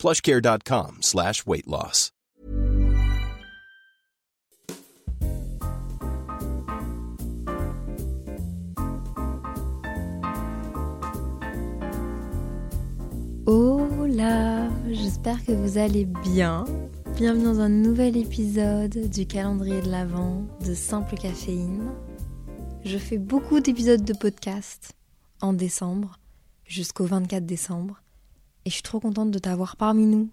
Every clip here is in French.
plushcare.com slash weight loss. Hola, j'espère que vous allez bien. Bienvenue dans un nouvel épisode du calendrier de l'Avent de Simple Caféine. Je fais beaucoup d'épisodes de podcast en décembre jusqu'au 24 décembre et je suis trop contente de t'avoir parmi nous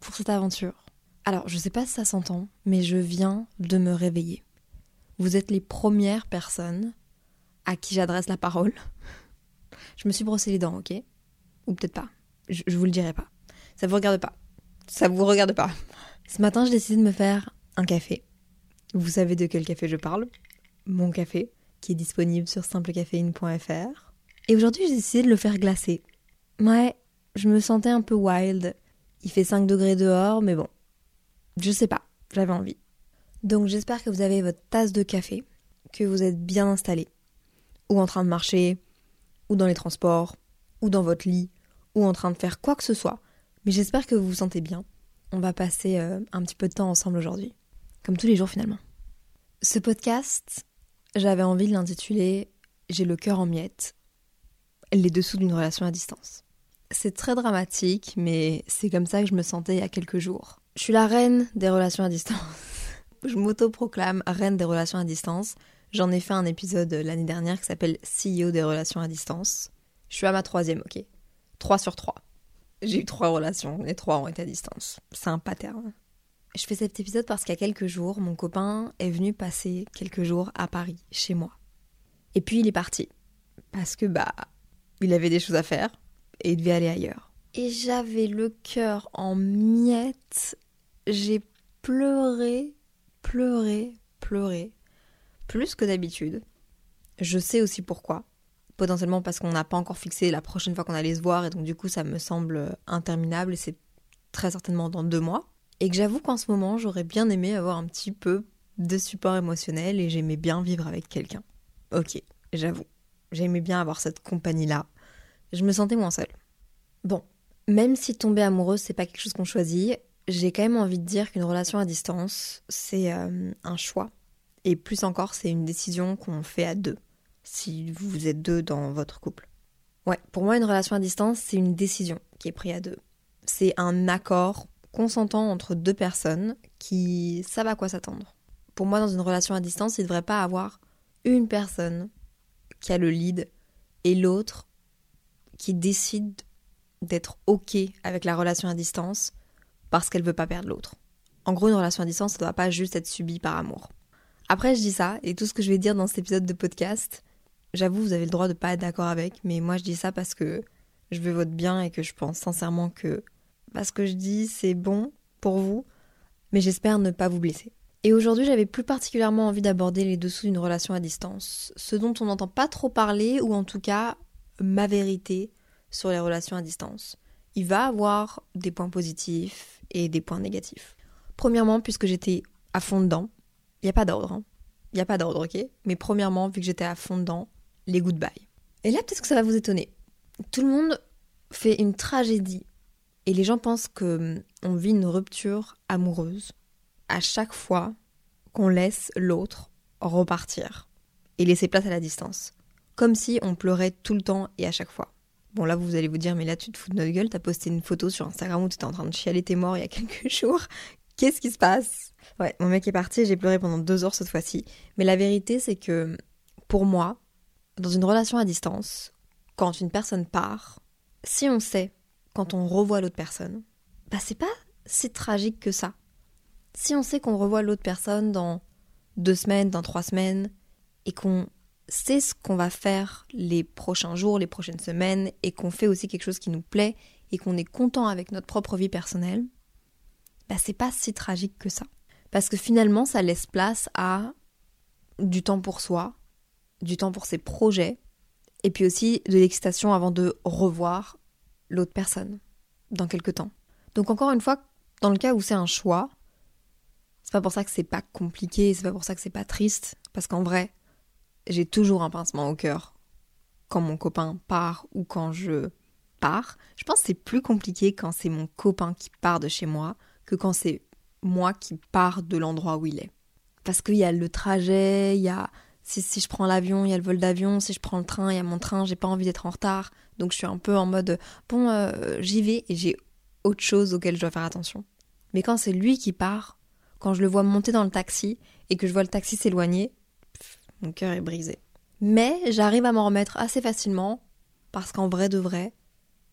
pour cette aventure. Alors, je sais pas si ça s'entend, mais je viens de me réveiller. Vous êtes les premières personnes à qui j'adresse la parole. Je me suis brossé les dents, ok? Ou peut-être pas. Je, je vous le dirai pas. Ça vous regarde pas. Ça vous regarde pas. Ce matin, j'ai décidé de me faire un café. Vous savez de quel café je parle? Mon café, qui est disponible sur simplecaféine.fr. Et aujourd'hui, j'ai décidé de le faire glacer. Ouais, je me sentais un peu wild. Il fait 5 degrés dehors, mais bon. Je sais pas, j'avais envie. Donc j'espère que vous avez votre tasse de café, que vous êtes bien installé, ou en train de marcher, ou dans les transports, ou dans votre lit, ou en train de faire quoi que ce soit. Mais j'espère que vous vous sentez bien. On va passer euh, un petit peu de temps ensemble aujourd'hui. Comme tous les jours finalement. Ce podcast, j'avais envie de l'intituler J'ai le cœur en miettes. Les dessous d'une relation à distance. C'est très dramatique, mais c'est comme ça que je me sentais il y a quelques jours. Je suis la reine des relations à distance. je m'auto-proclame reine des relations à distance. J'en ai fait un épisode l'année dernière qui s'appelle CEO des relations à distance. Je suis à ma troisième, ok 3 sur 3. J'ai eu trois relations, les trois ont été à distance. C'est un pattern. Je fais cet épisode parce qu'il y a quelques jours, mon copain est venu passer quelques jours à Paris, chez moi. Et puis il est parti. Parce que, bah, il avait des choses à faire et il devait aller ailleurs. Et j'avais le cœur en miettes. J'ai pleuré, pleuré, pleuré. Plus que d'habitude. Je sais aussi pourquoi potentiellement parce qu'on n'a pas encore fixé la prochaine fois qu'on allait se voir et donc du coup ça me semble interminable et c'est très certainement dans deux mois. Et que j'avoue qu'en ce moment j'aurais bien aimé avoir un petit peu de support émotionnel et j'aimais bien vivre avec quelqu'un. Ok, j'avoue. J'aimais bien avoir cette compagnie-là. Je me sentais moins seule. Bon, même si tomber amoureuse c'est pas quelque chose qu'on choisit, j'ai quand même envie de dire qu'une relation à distance c'est euh, un choix. Et plus encore c'est une décision qu'on fait à deux si vous êtes deux dans votre couple. Ouais, pour moi, une relation à distance, c'est une décision qui est prise à deux. C'est un accord consentant entre deux personnes qui savent à quoi s'attendre. Pour moi, dans une relation à distance, il ne devrait pas avoir une personne qui a le lead et l'autre qui décide d'être OK avec la relation à distance parce qu'elle veut pas perdre l'autre. En gros, une relation à distance, ça ne doit pas juste être subie par amour. Après, je dis ça, et tout ce que je vais dire dans cet épisode de podcast, J'avoue, vous avez le droit de pas être d'accord avec, mais moi je dis ça parce que je veux votre bien et que je pense sincèrement que parce que je dis c'est bon pour vous, mais j'espère ne pas vous blesser. Et aujourd'hui, j'avais plus particulièrement envie d'aborder les dessous d'une relation à distance, ce dont on n'entend pas trop parler, ou en tout cas ma vérité sur les relations à distance. Il va avoir des points positifs et des points négatifs. Premièrement, puisque j'étais à fond dedans, il n'y a pas d'ordre. Hein. Il n'y a pas d'ordre, ok? Mais premièrement, vu que j'étais à fond dedans, les goodbyes. Et là, peut-être que ça va vous étonner. Tout le monde fait une tragédie et les gens pensent que on vit une rupture amoureuse à chaque fois qu'on laisse l'autre repartir et laisser place à la distance. Comme si on pleurait tout le temps et à chaque fois. Bon là vous allez vous dire mais là tu te fous de notre gueule, t'as posté une photo sur Instagram où tu étais en train de chialer tes morts il y a quelques jours. Qu'est-ce qui se passe? Ouais, mon mec est parti j'ai pleuré pendant deux heures cette fois-ci. Mais la vérité c'est que pour moi, dans une relation à distance, quand une personne part, si on sait quand on revoit l'autre personne, bah c'est pas si tragique que ça. Si on sait qu'on revoit l'autre personne dans deux semaines, dans trois semaines, et qu'on sait ce qu'on va faire les prochains jours, les prochaines semaines, et qu'on fait aussi quelque chose qui nous plaît, et qu'on est content avec notre propre vie personnelle, bah c'est pas si tragique que ça. Parce que finalement, ça laisse place à du temps pour soi, du temps pour ses projets, et puis aussi de l'excitation avant de revoir l'autre personne dans quelques temps. Donc encore une fois, dans le cas où c'est un choix, c'est pas pour ça que c'est pas compliqué, c'est pas pour ça que c'est pas triste, parce qu'en vrai, j'ai toujours un pincement au cœur quand mon copain part ou quand je pars. Je pense que c'est plus compliqué quand c'est mon copain qui part de chez moi que quand c'est moi qui pars de l'endroit où il est. Parce qu'il y a le trajet, il y a si, je prends l'avion, il y a le vol d'avion, si je prends le train, il y a mon train, j'ai pas envie d'être en retard. Donc je suis un peu en mode bon, euh, j'y vais et j'ai autre chose auquel je dois faire attention. Mais quand c'est lui qui part, quand je le vois monter dans le taxi et que je vois le taxi s'éloigner, mon cœur est brisé. Mais j'arrive à m'en remettre assez facilement parce qu'en vrai de vrai,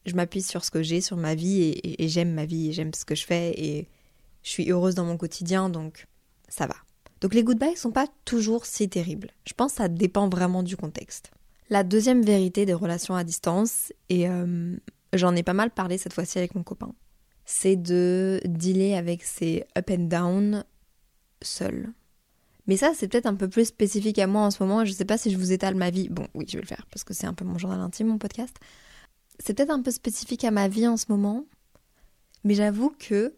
je m'appuie sur ce que j'ai, sur ma vie et, j'aime ma vie et j'aime ce que je fais et je suis heureuse dans mon quotidien donc ça va. Donc les goodbyes sont pas toujours si terribles. Je pense que ça dépend vraiment du contexte. La deuxième vérité des relations à distance, et euh, j'en ai pas mal parlé cette fois-ci avec mon copain, c'est de dealer avec ses up and down seul. Mais ça, c'est peut-être un peu plus spécifique à moi en ce moment. Je sais pas si je vous étale ma vie. Bon, oui, je vais le faire parce que c'est un peu mon journal intime, mon podcast. C'est peut-être un peu spécifique à ma vie en ce moment. Mais j'avoue que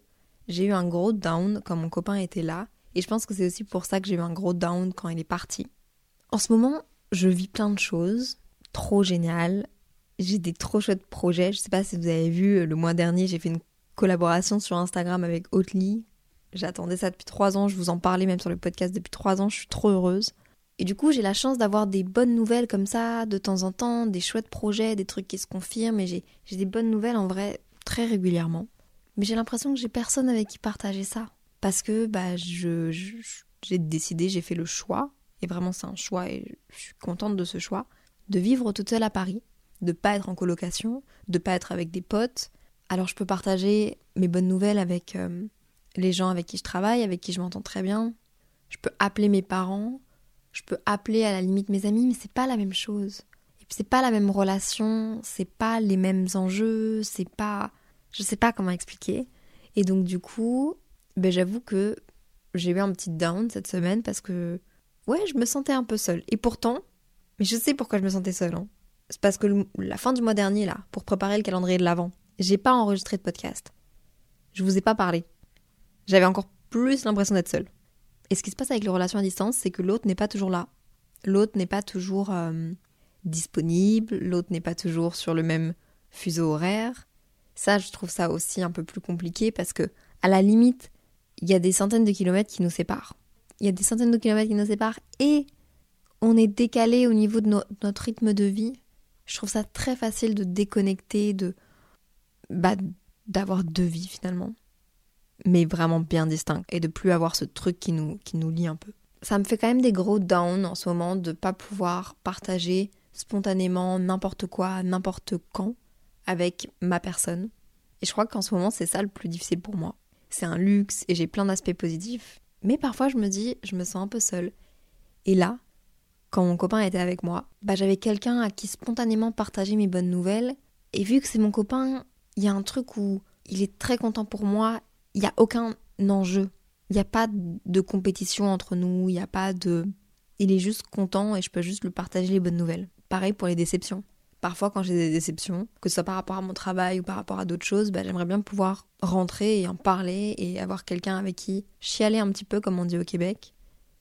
j'ai eu un gros down quand mon copain était là et je pense que c'est aussi pour ça que j'ai eu un gros down quand il est parti. En ce moment, je vis plein de choses, trop géniales. J'ai des trop chouettes projets. Je sais pas si vous avez vu, le mois dernier, j'ai fait une collaboration sur Instagram avec Oatly. J'attendais ça depuis trois ans, je vous en parlais même sur le podcast depuis trois ans, je suis trop heureuse. Et du coup, j'ai la chance d'avoir des bonnes nouvelles comme ça, de temps en temps, des chouettes projets, des trucs qui se confirment, et j'ai des bonnes nouvelles en vrai très régulièrement. Mais j'ai l'impression que j'ai personne avec qui partager ça parce que bah, je, j'ai décidé, j'ai fait le choix, et vraiment c'est un choix, et je suis contente de ce choix, de vivre toute seule à Paris, de pas être en colocation, de pas être avec des potes. Alors je peux partager mes bonnes nouvelles avec euh, les gens avec qui je travaille, avec qui je m'entends très bien. Je peux appeler mes parents, je peux appeler à la limite mes amis, mais c'est pas la même chose. Et puis c'est pas la même relation, c'est pas les mêmes enjeux, c'est pas. Je sais pas comment expliquer. Et donc du coup, ben, j'avoue que j'ai eu un petit down cette semaine parce que ouais, je me sentais un peu seule. Et pourtant, mais je sais pourquoi je me sentais seule. Hein. C'est parce que la fin du mois dernier, là, pour préparer le calendrier de l'avant, j'ai pas enregistré de podcast. Je vous ai pas parlé. J'avais encore plus l'impression d'être seule. Et ce qui se passe avec les relations à distance, c'est que l'autre n'est pas toujours là. L'autre n'est pas toujours euh, disponible, l'autre n'est pas toujours sur le même fuseau horaire. Ça, je trouve ça aussi un peu plus compliqué parce que, à la limite, il y a des centaines de kilomètres qui nous séparent. Il y a des centaines de kilomètres qui nous séparent et on est décalé au niveau de notre rythme de vie. Je trouve ça très facile de déconnecter, de bah, d'avoir deux vies finalement, mais vraiment bien distinctes et de plus avoir ce truc qui nous qui nous lie un peu. Ça me fait quand même des gros downs en ce moment de pas pouvoir partager spontanément n'importe quoi, n'importe quand avec ma personne. Et je crois qu'en ce moment c'est ça le plus difficile pour moi c'est un luxe et j'ai plein d'aspects positifs. Mais parfois, je me dis, je me sens un peu seule. Et là, quand mon copain était avec moi, bah, j'avais quelqu'un à qui spontanément partager mes bonnes nouvelles. Et vu que c'est mon copain, il y a un truc où il est très content pour moi. Il n'y a aucun enjeu. Il n'y a pas de compétition entre nous. Il n'y a pas de. Il est juste content et je peux juste lui partager les bonnes nouvelles. Pareil pour les déceptions. Parfois, quand j'ai des déceptions, que ce soit par rapport à mon travail ou par rapport à d'autres choses, bah, j'aimerais bien pouvoir rentrer et en parler et avoir quelqu'un avec qui chialer un petit peu, comme on dit au Québec.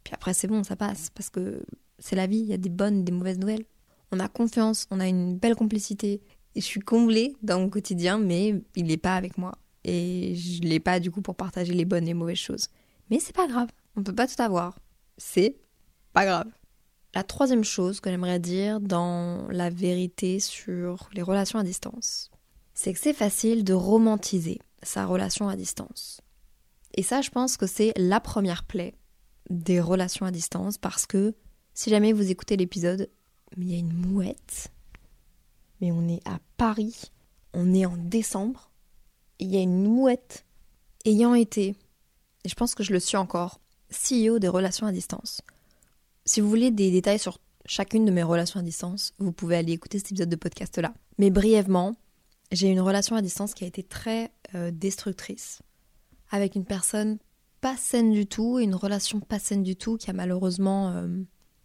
Puis après, c'est bon, ça passe, parce que c'est la vie, il y a des bonnes et des mauvaises nouvelles. On a confiance, on a une belle complicité. Je suis comblée dans mon quotidien, mais il n'est pas avec moi. Et je l'ai pas du coup pour partager les bonnes et les mauvaises choses. Mais c'est pas grave, on peut pas tout avoir. C'est pas grave. La troisième chose que j'aimerais dire dans la vérité sur les relations à distance, c'est que c'est facile de romantiser sa relation à distance. Et ça, je pense que c'est la première plaie des relations à distance parce que si jamais vous écoutez l'épisode, il y a une mouette, mais on est à Paris, on est en décembre, il y a une mouette ayant été, et je pense que je le suis encore, CEO des relations à distance. Si vous voulez des détails sur chacune de mes relations à distance, vous pouvez aller écouter cet épisode de podcast-là. Mais brièvement, j'ai une relation à distance qui a été très euh, destructrice. avec une personne pas saine du tout, une relation pas saine du tout qui a malheureusement euh,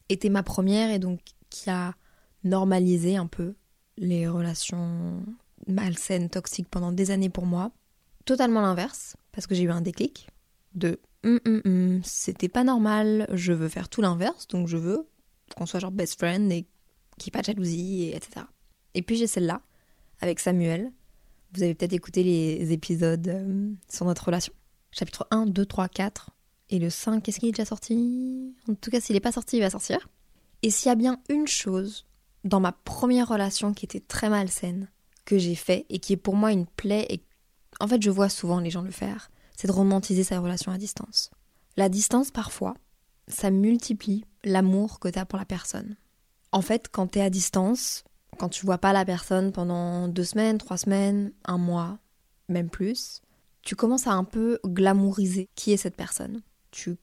été ma première et donc qui a normalisé un peu les relations malsaines, toxiques pendant des années pour moi. Totalement l'inverse, parce que j'ai eu un déclic de hum, hum, hum, c'était pas normal, je veux faire tout l'inverse, donc je veux qu'on soit genre best friend et qu'il n'y ait pas de jalousie, et etc. Et puis j'ai celle-là, avec Samuel. Vous avez peut-être écouté les épisodes euh, sur notre relation. Chapitre 1, 2, 3, 4. Et le 5, est-ce qu'il est déjà sorti? En tout cas, s'il n'est pas sorti, il va sortir. Et s'il y a bien une chose dans ma première relation qui était très malsaine, que j'ai fait et qui est pour moi une plaie, et en fait je vois souvent les gens le faire, c'est de romantiser sa relation à distance. La distance, parfois, ça multiplie l'amour que tu as pour la personne. En fait, quand tu es à distance, quand tu vois pas la personne pendant deux semaines, trois semaines, un mois, même plus, tu commences à un peu glamouriser qui est cette personne. Tu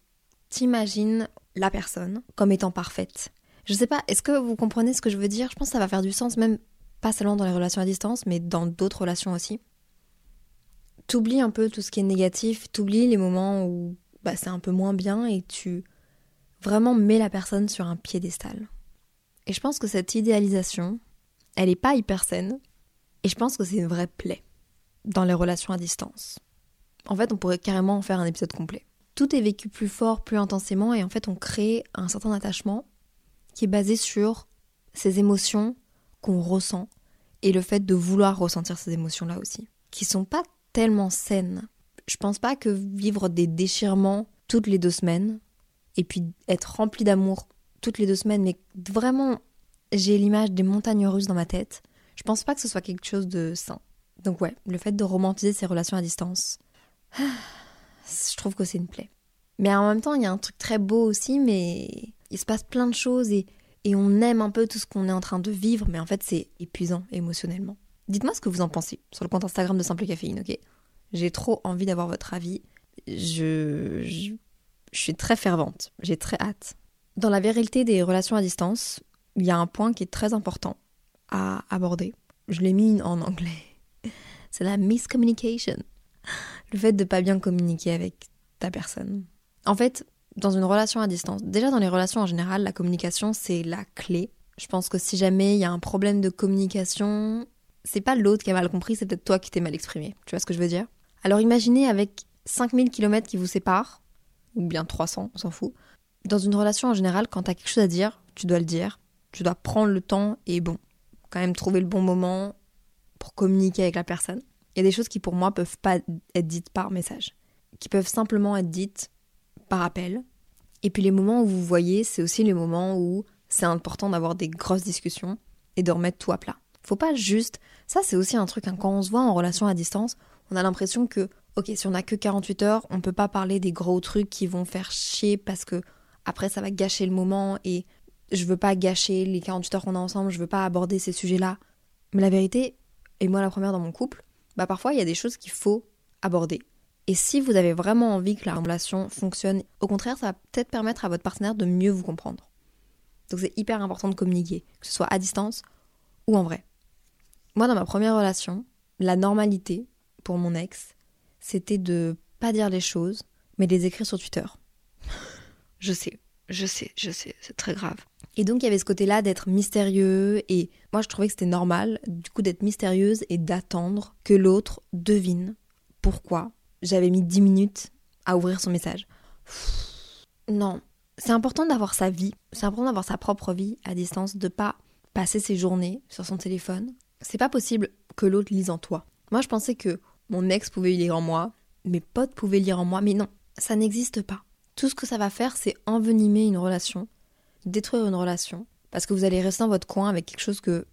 t'imagines la personne comme étant parfaite. Je sais pas, est-ce que vous comprenez ce que je veux dire? Je pense que ça va faire du sens, même pas seulement dans les relations à distance, mais dans d'autres relations aussi. T'oublies un peu tout ce qui est négatif, t'oublies les moments où bah, c'est un peu moins bien et tu vraiment mets la personne sur un piédestal. Et je pense que cette idéalisation, elle n'est pas hyper saine, et je pense que c'est une vraie plaie dans les relations à distance. En fait, on pourrait carrément en faire un épisode complet. Tout est vécu plus fort, plus intensément, et en fait, on crée un certain attachement qui est basé sur ces émotions qu'on ressent et le fait de vouloir ressentir ces émotions-là aussi, qui sont pas tellement saines. Je pense pas que vivre des déchirements toutes les deux semaines et puis être rempli d'amour toutes les deux semaines, mais vraiment j'ai l'image des montagnes russes dans ma tête. Je pense pas que ce soit quelque chose de sain. Donc ouais, le fait de romantiser ses relations à distance, je trouve que c'est une plaie. Mais en même temps, il y a un truc très beau aussi, mais il se passe plein de choses et, et on aime un peu tout ce qu'on est en train de vivre, mais en fait c'est épuisant émotionnellement. Dites-moi ce que vous en pensez sur le compte Instagram de Simple Caféine, ok? J'ai trop envie d'avoir votre avis. Je, je, suis très fervente, j'ai très hâte. Dans la vérité des relations à distance, il y a un point qui est très important à aborder. Je l'ai mis en anglais. C'est la miscommunication. Le fait de pas bien communiquer avec ta personne. En fait, dans une relation à distance, déjà dans les relations en général, la communication c'est la clé. Je pense que si jamais il y a un problème de communication, c'est pas l'autre qui a mal compris, c'est peut-être toi qui t'es mal exprimé. Tu vois ce que je veux dire? Alors imaginez avec 5000 km qui vous séparent, ou bien 300, on s'en fout. Dans une relation en général, quand t'as quelque chose à dire, tu dois le dire tu dois prendre le temps et bon, quand même trouver le bon moment pour communiquer avec la personne. Il y a des choses qui pour moi peuvent pas être dites par message, qui peuvent simplement être dites par appel. Et puis les moments où vous voyez, c'est aussi les moments où c'est important d'avoir des grosses discussions et de remettre tout à plat. Faut pas juste. Ça, c'est aussi un truc, hein, quand on se voit en relation à distance, on a l'impression que, ok, si on a que 48 heures, on peut pas parler des gros trucs qui vont faire chier parce que après ça va gâcher le moment et je veux pas gâcher les 48 heures qu'on a ensemble, je veux pas aborder ces sujets-là. Mais la vérité, et moi la première dans mon couple, bah parfois il y a des choses qu'il faut aborder. Et si vous avez vraiment envie que la relation fonctionne, au contraire, ça va peut-être permettre à votre partenaire de mieux vous comprendre. Donc c'est hyper important de communiquer, que ce soit à distance ou en vrai. Moi, dans ma première relation, la normalité pour mon ex, c'était de pas dire les choses, mais de les écrire sur Twitter. je sais, je sais, je sais, c'est très grave. Et donc il y avait ce côté-là d'être mystérieux et moi je trouvais que c'était normal du coup d'être mystérieuse et d'attendre que l'autre devine pourquoi j'avais mis 10 minutes à ouvrir son message. Non, c'est important d'avoir sa vie, c'est important d'avoir sa propre vie à distance, de pas passer ses journées sur son téléphone. C'est pas possible que l'autre lise en toi. Moi je pensais que mon ex pouvait lire en moi, mes potes pouvaient lire en moi, mais non, ça n'existe pas. Tout ce que ça va faire, c'est envenimer une relation, détruire une relation, parce que vous allez rester dans votre coin avec quelque chose que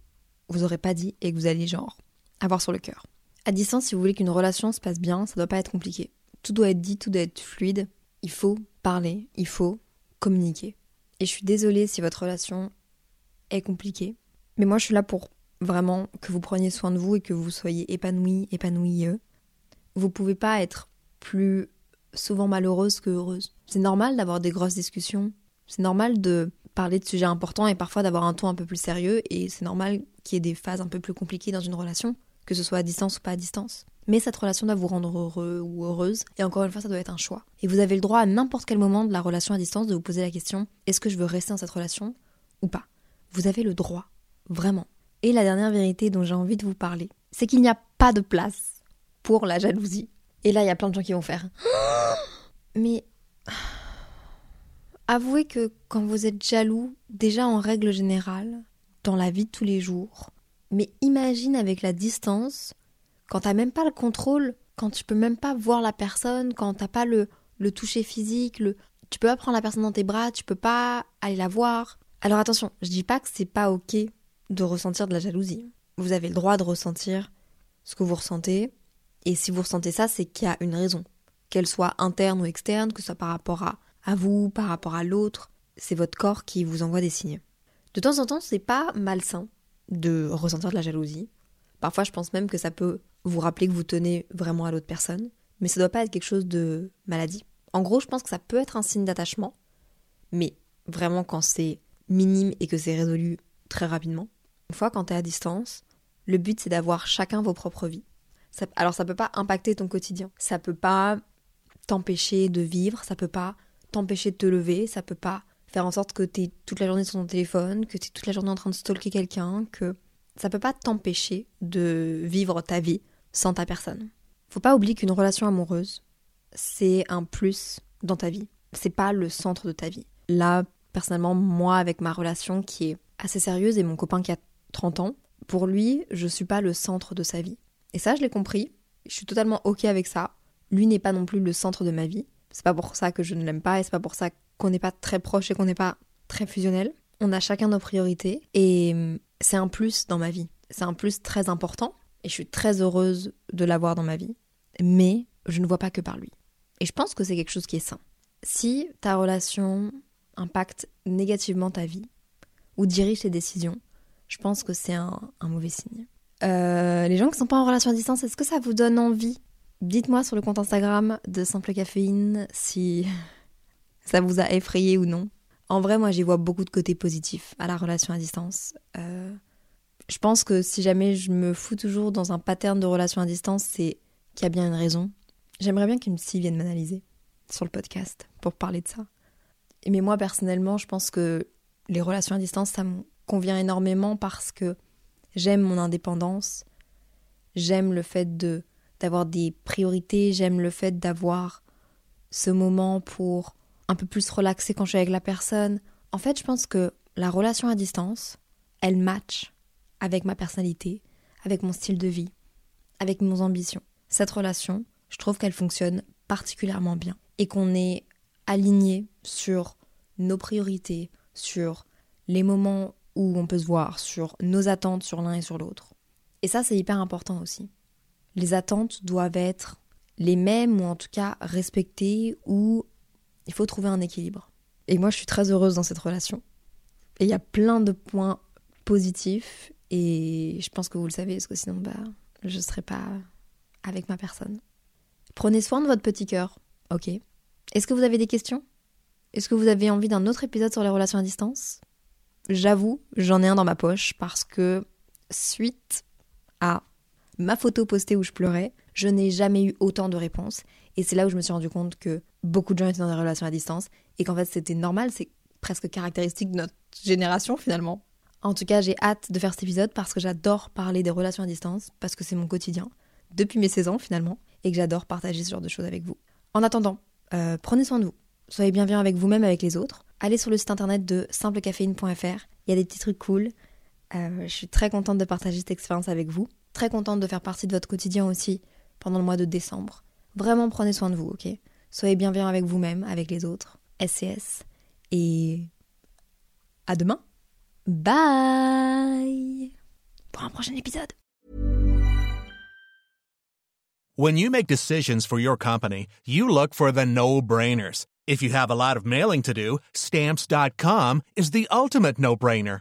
vous n'aurez pas dit et que vous allez genre avoir sur le cœur. À distance, si vous voulez qu'une relation se passe bien, ça doit pas être compliqué. Tout doit être dit, tout doit être fluide. Il faut parler, il faut communiquer. Et je suis désolée si votre relation est compliquée, mais moi je suis là pour vraiment que vous preniez soin de vous et que vous soyez épanoui, épanouieux. Vous pouvez pas être plus souvent malheureuse que heureuse. C'est normal d'avoir des grosses discussions. C'est normal de parler de sujets importants et parfois d'avoir un ton un peu plus sérieux. Et c'est normal qu'il y ait des phases un peu plus compliquées dans une relation, que ce soit à distance ou pas à distance. Mais cette relation doit vous rendre heureux ou heureuse. Et encore une fois, ça doit être un choix. Et vous avez le droit à n'importe quel moment de la relation à distance de vous poser la question est-ce que je veux rester dans cette relation ou pas? Vous avez le droit. Vraiment. Et la dernière vérité dont j'ai envie de vous parler, c'est qu'il n'y a pas de place pour la jalousie. Et là, il y a plein de gens qui vont faire Mais avouez que quand vous êtes jaloux, déjà en règle générale, dans la vie de tous les jours, mais imagine avec la distance, quand t'as même pas le contrôle, quand tu peux même pas voir la personne, quand t'as pas le, le toucher physique, tu peux pas prendre la personne dans tes bras, tu peux pas aller la voir. Alors attention, je dis pas que c'est pas ok de ressentir de la jalousie. Vous avez le droit de ressentir ce que vous ressentez, et si vous ressentez ça, c'est qu'il y a une raison. Qu'elle soit interne ou externe, que ce soit par rapport à, à vous, par rapport à l'autre, c'est votre corps qui vous envoie des signes. De temps en temps, c'est pas malsain de ressentir de la jalousie. Parfois, je pense même que ça peut vous rappeler que vous tenez vraiment à l'autre personne, mais ça doit pas être quelque chose de maladie. En gros, je pense que ça peut être un signe d'attachement, mais vraiment quand c'est minime et que c'est résolu très rapidement. Une fois quand tu es à distance, le but c'est d'avoir chacun vos propres vies. alors ça peut pas impacter ton quotidien, ça peut pas t'empêcher de vivre, ça peut pas t'empêcher de te lever, ça peut pas faire en sorte que tu es toute la journée sur ton téléphone, que tu es toute la journée en train de stalker quelqu'un, que ça peut pas t'empêcher de vivre ta vie sans ta personne. Faut pas oublier qu'une relation amoureuse, c'est un plus dans ta vie. C'est pas le centre de ta vie. Là, personnellement, moi, avec ma relation qui est assez sérieuse et mon copain qui a 30 ans, pour lui, je suis pas le centre de sa vie. Et ça, je l'ai compris. Je suis totalement ok avec ça. Lui n'est pas non plus le centre de ma vie. C'est pas pour ça que je ne l'aime pas et c'est pas pour ça qu'on n'est pas très proche et qu'on n'est pas très fusionnel. On a chacun nos priorités et c'est un plus dans ma vie. C'est un plus très important et je suis très heureuse de l'avoir dans ma vie. Mais je ne vois pas que par lui. Et je pense que c'est quelque chose qui est sain. Si ta relation impacte négativement ta vie ou dirige tes décisions, je pense que c'est un, mauvais signe. Euh, les gens qui sont pas en relation à distance, est-ce que ça vous donne envie Dites-moi sur le compte Instagram de Simple Caféine si ça vous a effrayé ou non. En vrai, moi, j'y vois beaucoup de côtés positifs à la relation à distance. Euh, je pense que si jamais je me fous toujours dans un pattern de relation à distance, c'est qu'il y a bien une raison. J'aimerais bien qu'une psy vienne m'analyser sur le podcast pour parler de ça. Mais moi, personnellement, je pense que les relations à distance, ça me convient énormément parce que j'aime mon indépendance, j'aime le fait de d'avoir des priorités, j'aime le fait d'avoir ce moment pour un peu plus relaxer quand je suis avec la personne. En fait, je pense que la relation à distance, elle match avec ma personnalité, avec mon style de vie, avec mes ambitions. Cette relation, je trouve qu'elle fonctionne particulièrement bien et qu'on est aligné sur nos priorités, sur les moments où on peut se voir, sur nos attentes sur l'un et sur l'autre. Et ça, c'est hyper important aussi. Les attentes doivent être les mêmes ou en tout cas respectées ou il faut trouver un équilibre. Et moi, je suis très heureuse dans cette relation. Et il y a plein de points positifs et je pense que vous le savez, parce que sinon, bah, je ne serais pas avec ma personne. Prenez soin de votre petit cœur, ok Est-ce que vous avez des questions? Est-ce que vous avez envie d'un autre épisode sur les relations à distance? J'avoue, j'en ai un dans ma poche parce que suite à ma photo postée où je pleurais, je n'ai jamais eu autant de réponses. Et c'est là où je me suis rendu compte que beaucoup de gens étaient dans des relations à distance et qu'en fait c'était normal, c'est presque caractéristique de notre génération finalement. En tout cas, j'ai hâte de faire cet épisode parce que j'adore parler des relations à distance, parce que c'est mon quotidien, depuis mes 16 ans finalement, et que j'adore partager ce genre de choses avec vous. En attendant, euh, prenez soin de vous. Soyez bienveillants avec vous-même, avec les autres. Allez sur le site internet de simplecaféine.fr. Il y a des petits trucs cool. Euh, je suis très contente de partager cette expérience avec vous. Très contente de faire partie de votre quotidien aussi pendant le mois de décembre. Vraiment prenez soin de vous, ok? Soyez bienveillants avec vous-même, avec les autres. SCS. Et à demain Bye Pour un prochain épisode. When you make decisions for your company, you look for the no-brainers. If you have a lot of mailing to do, stamps.com is the ultimate no-brainer.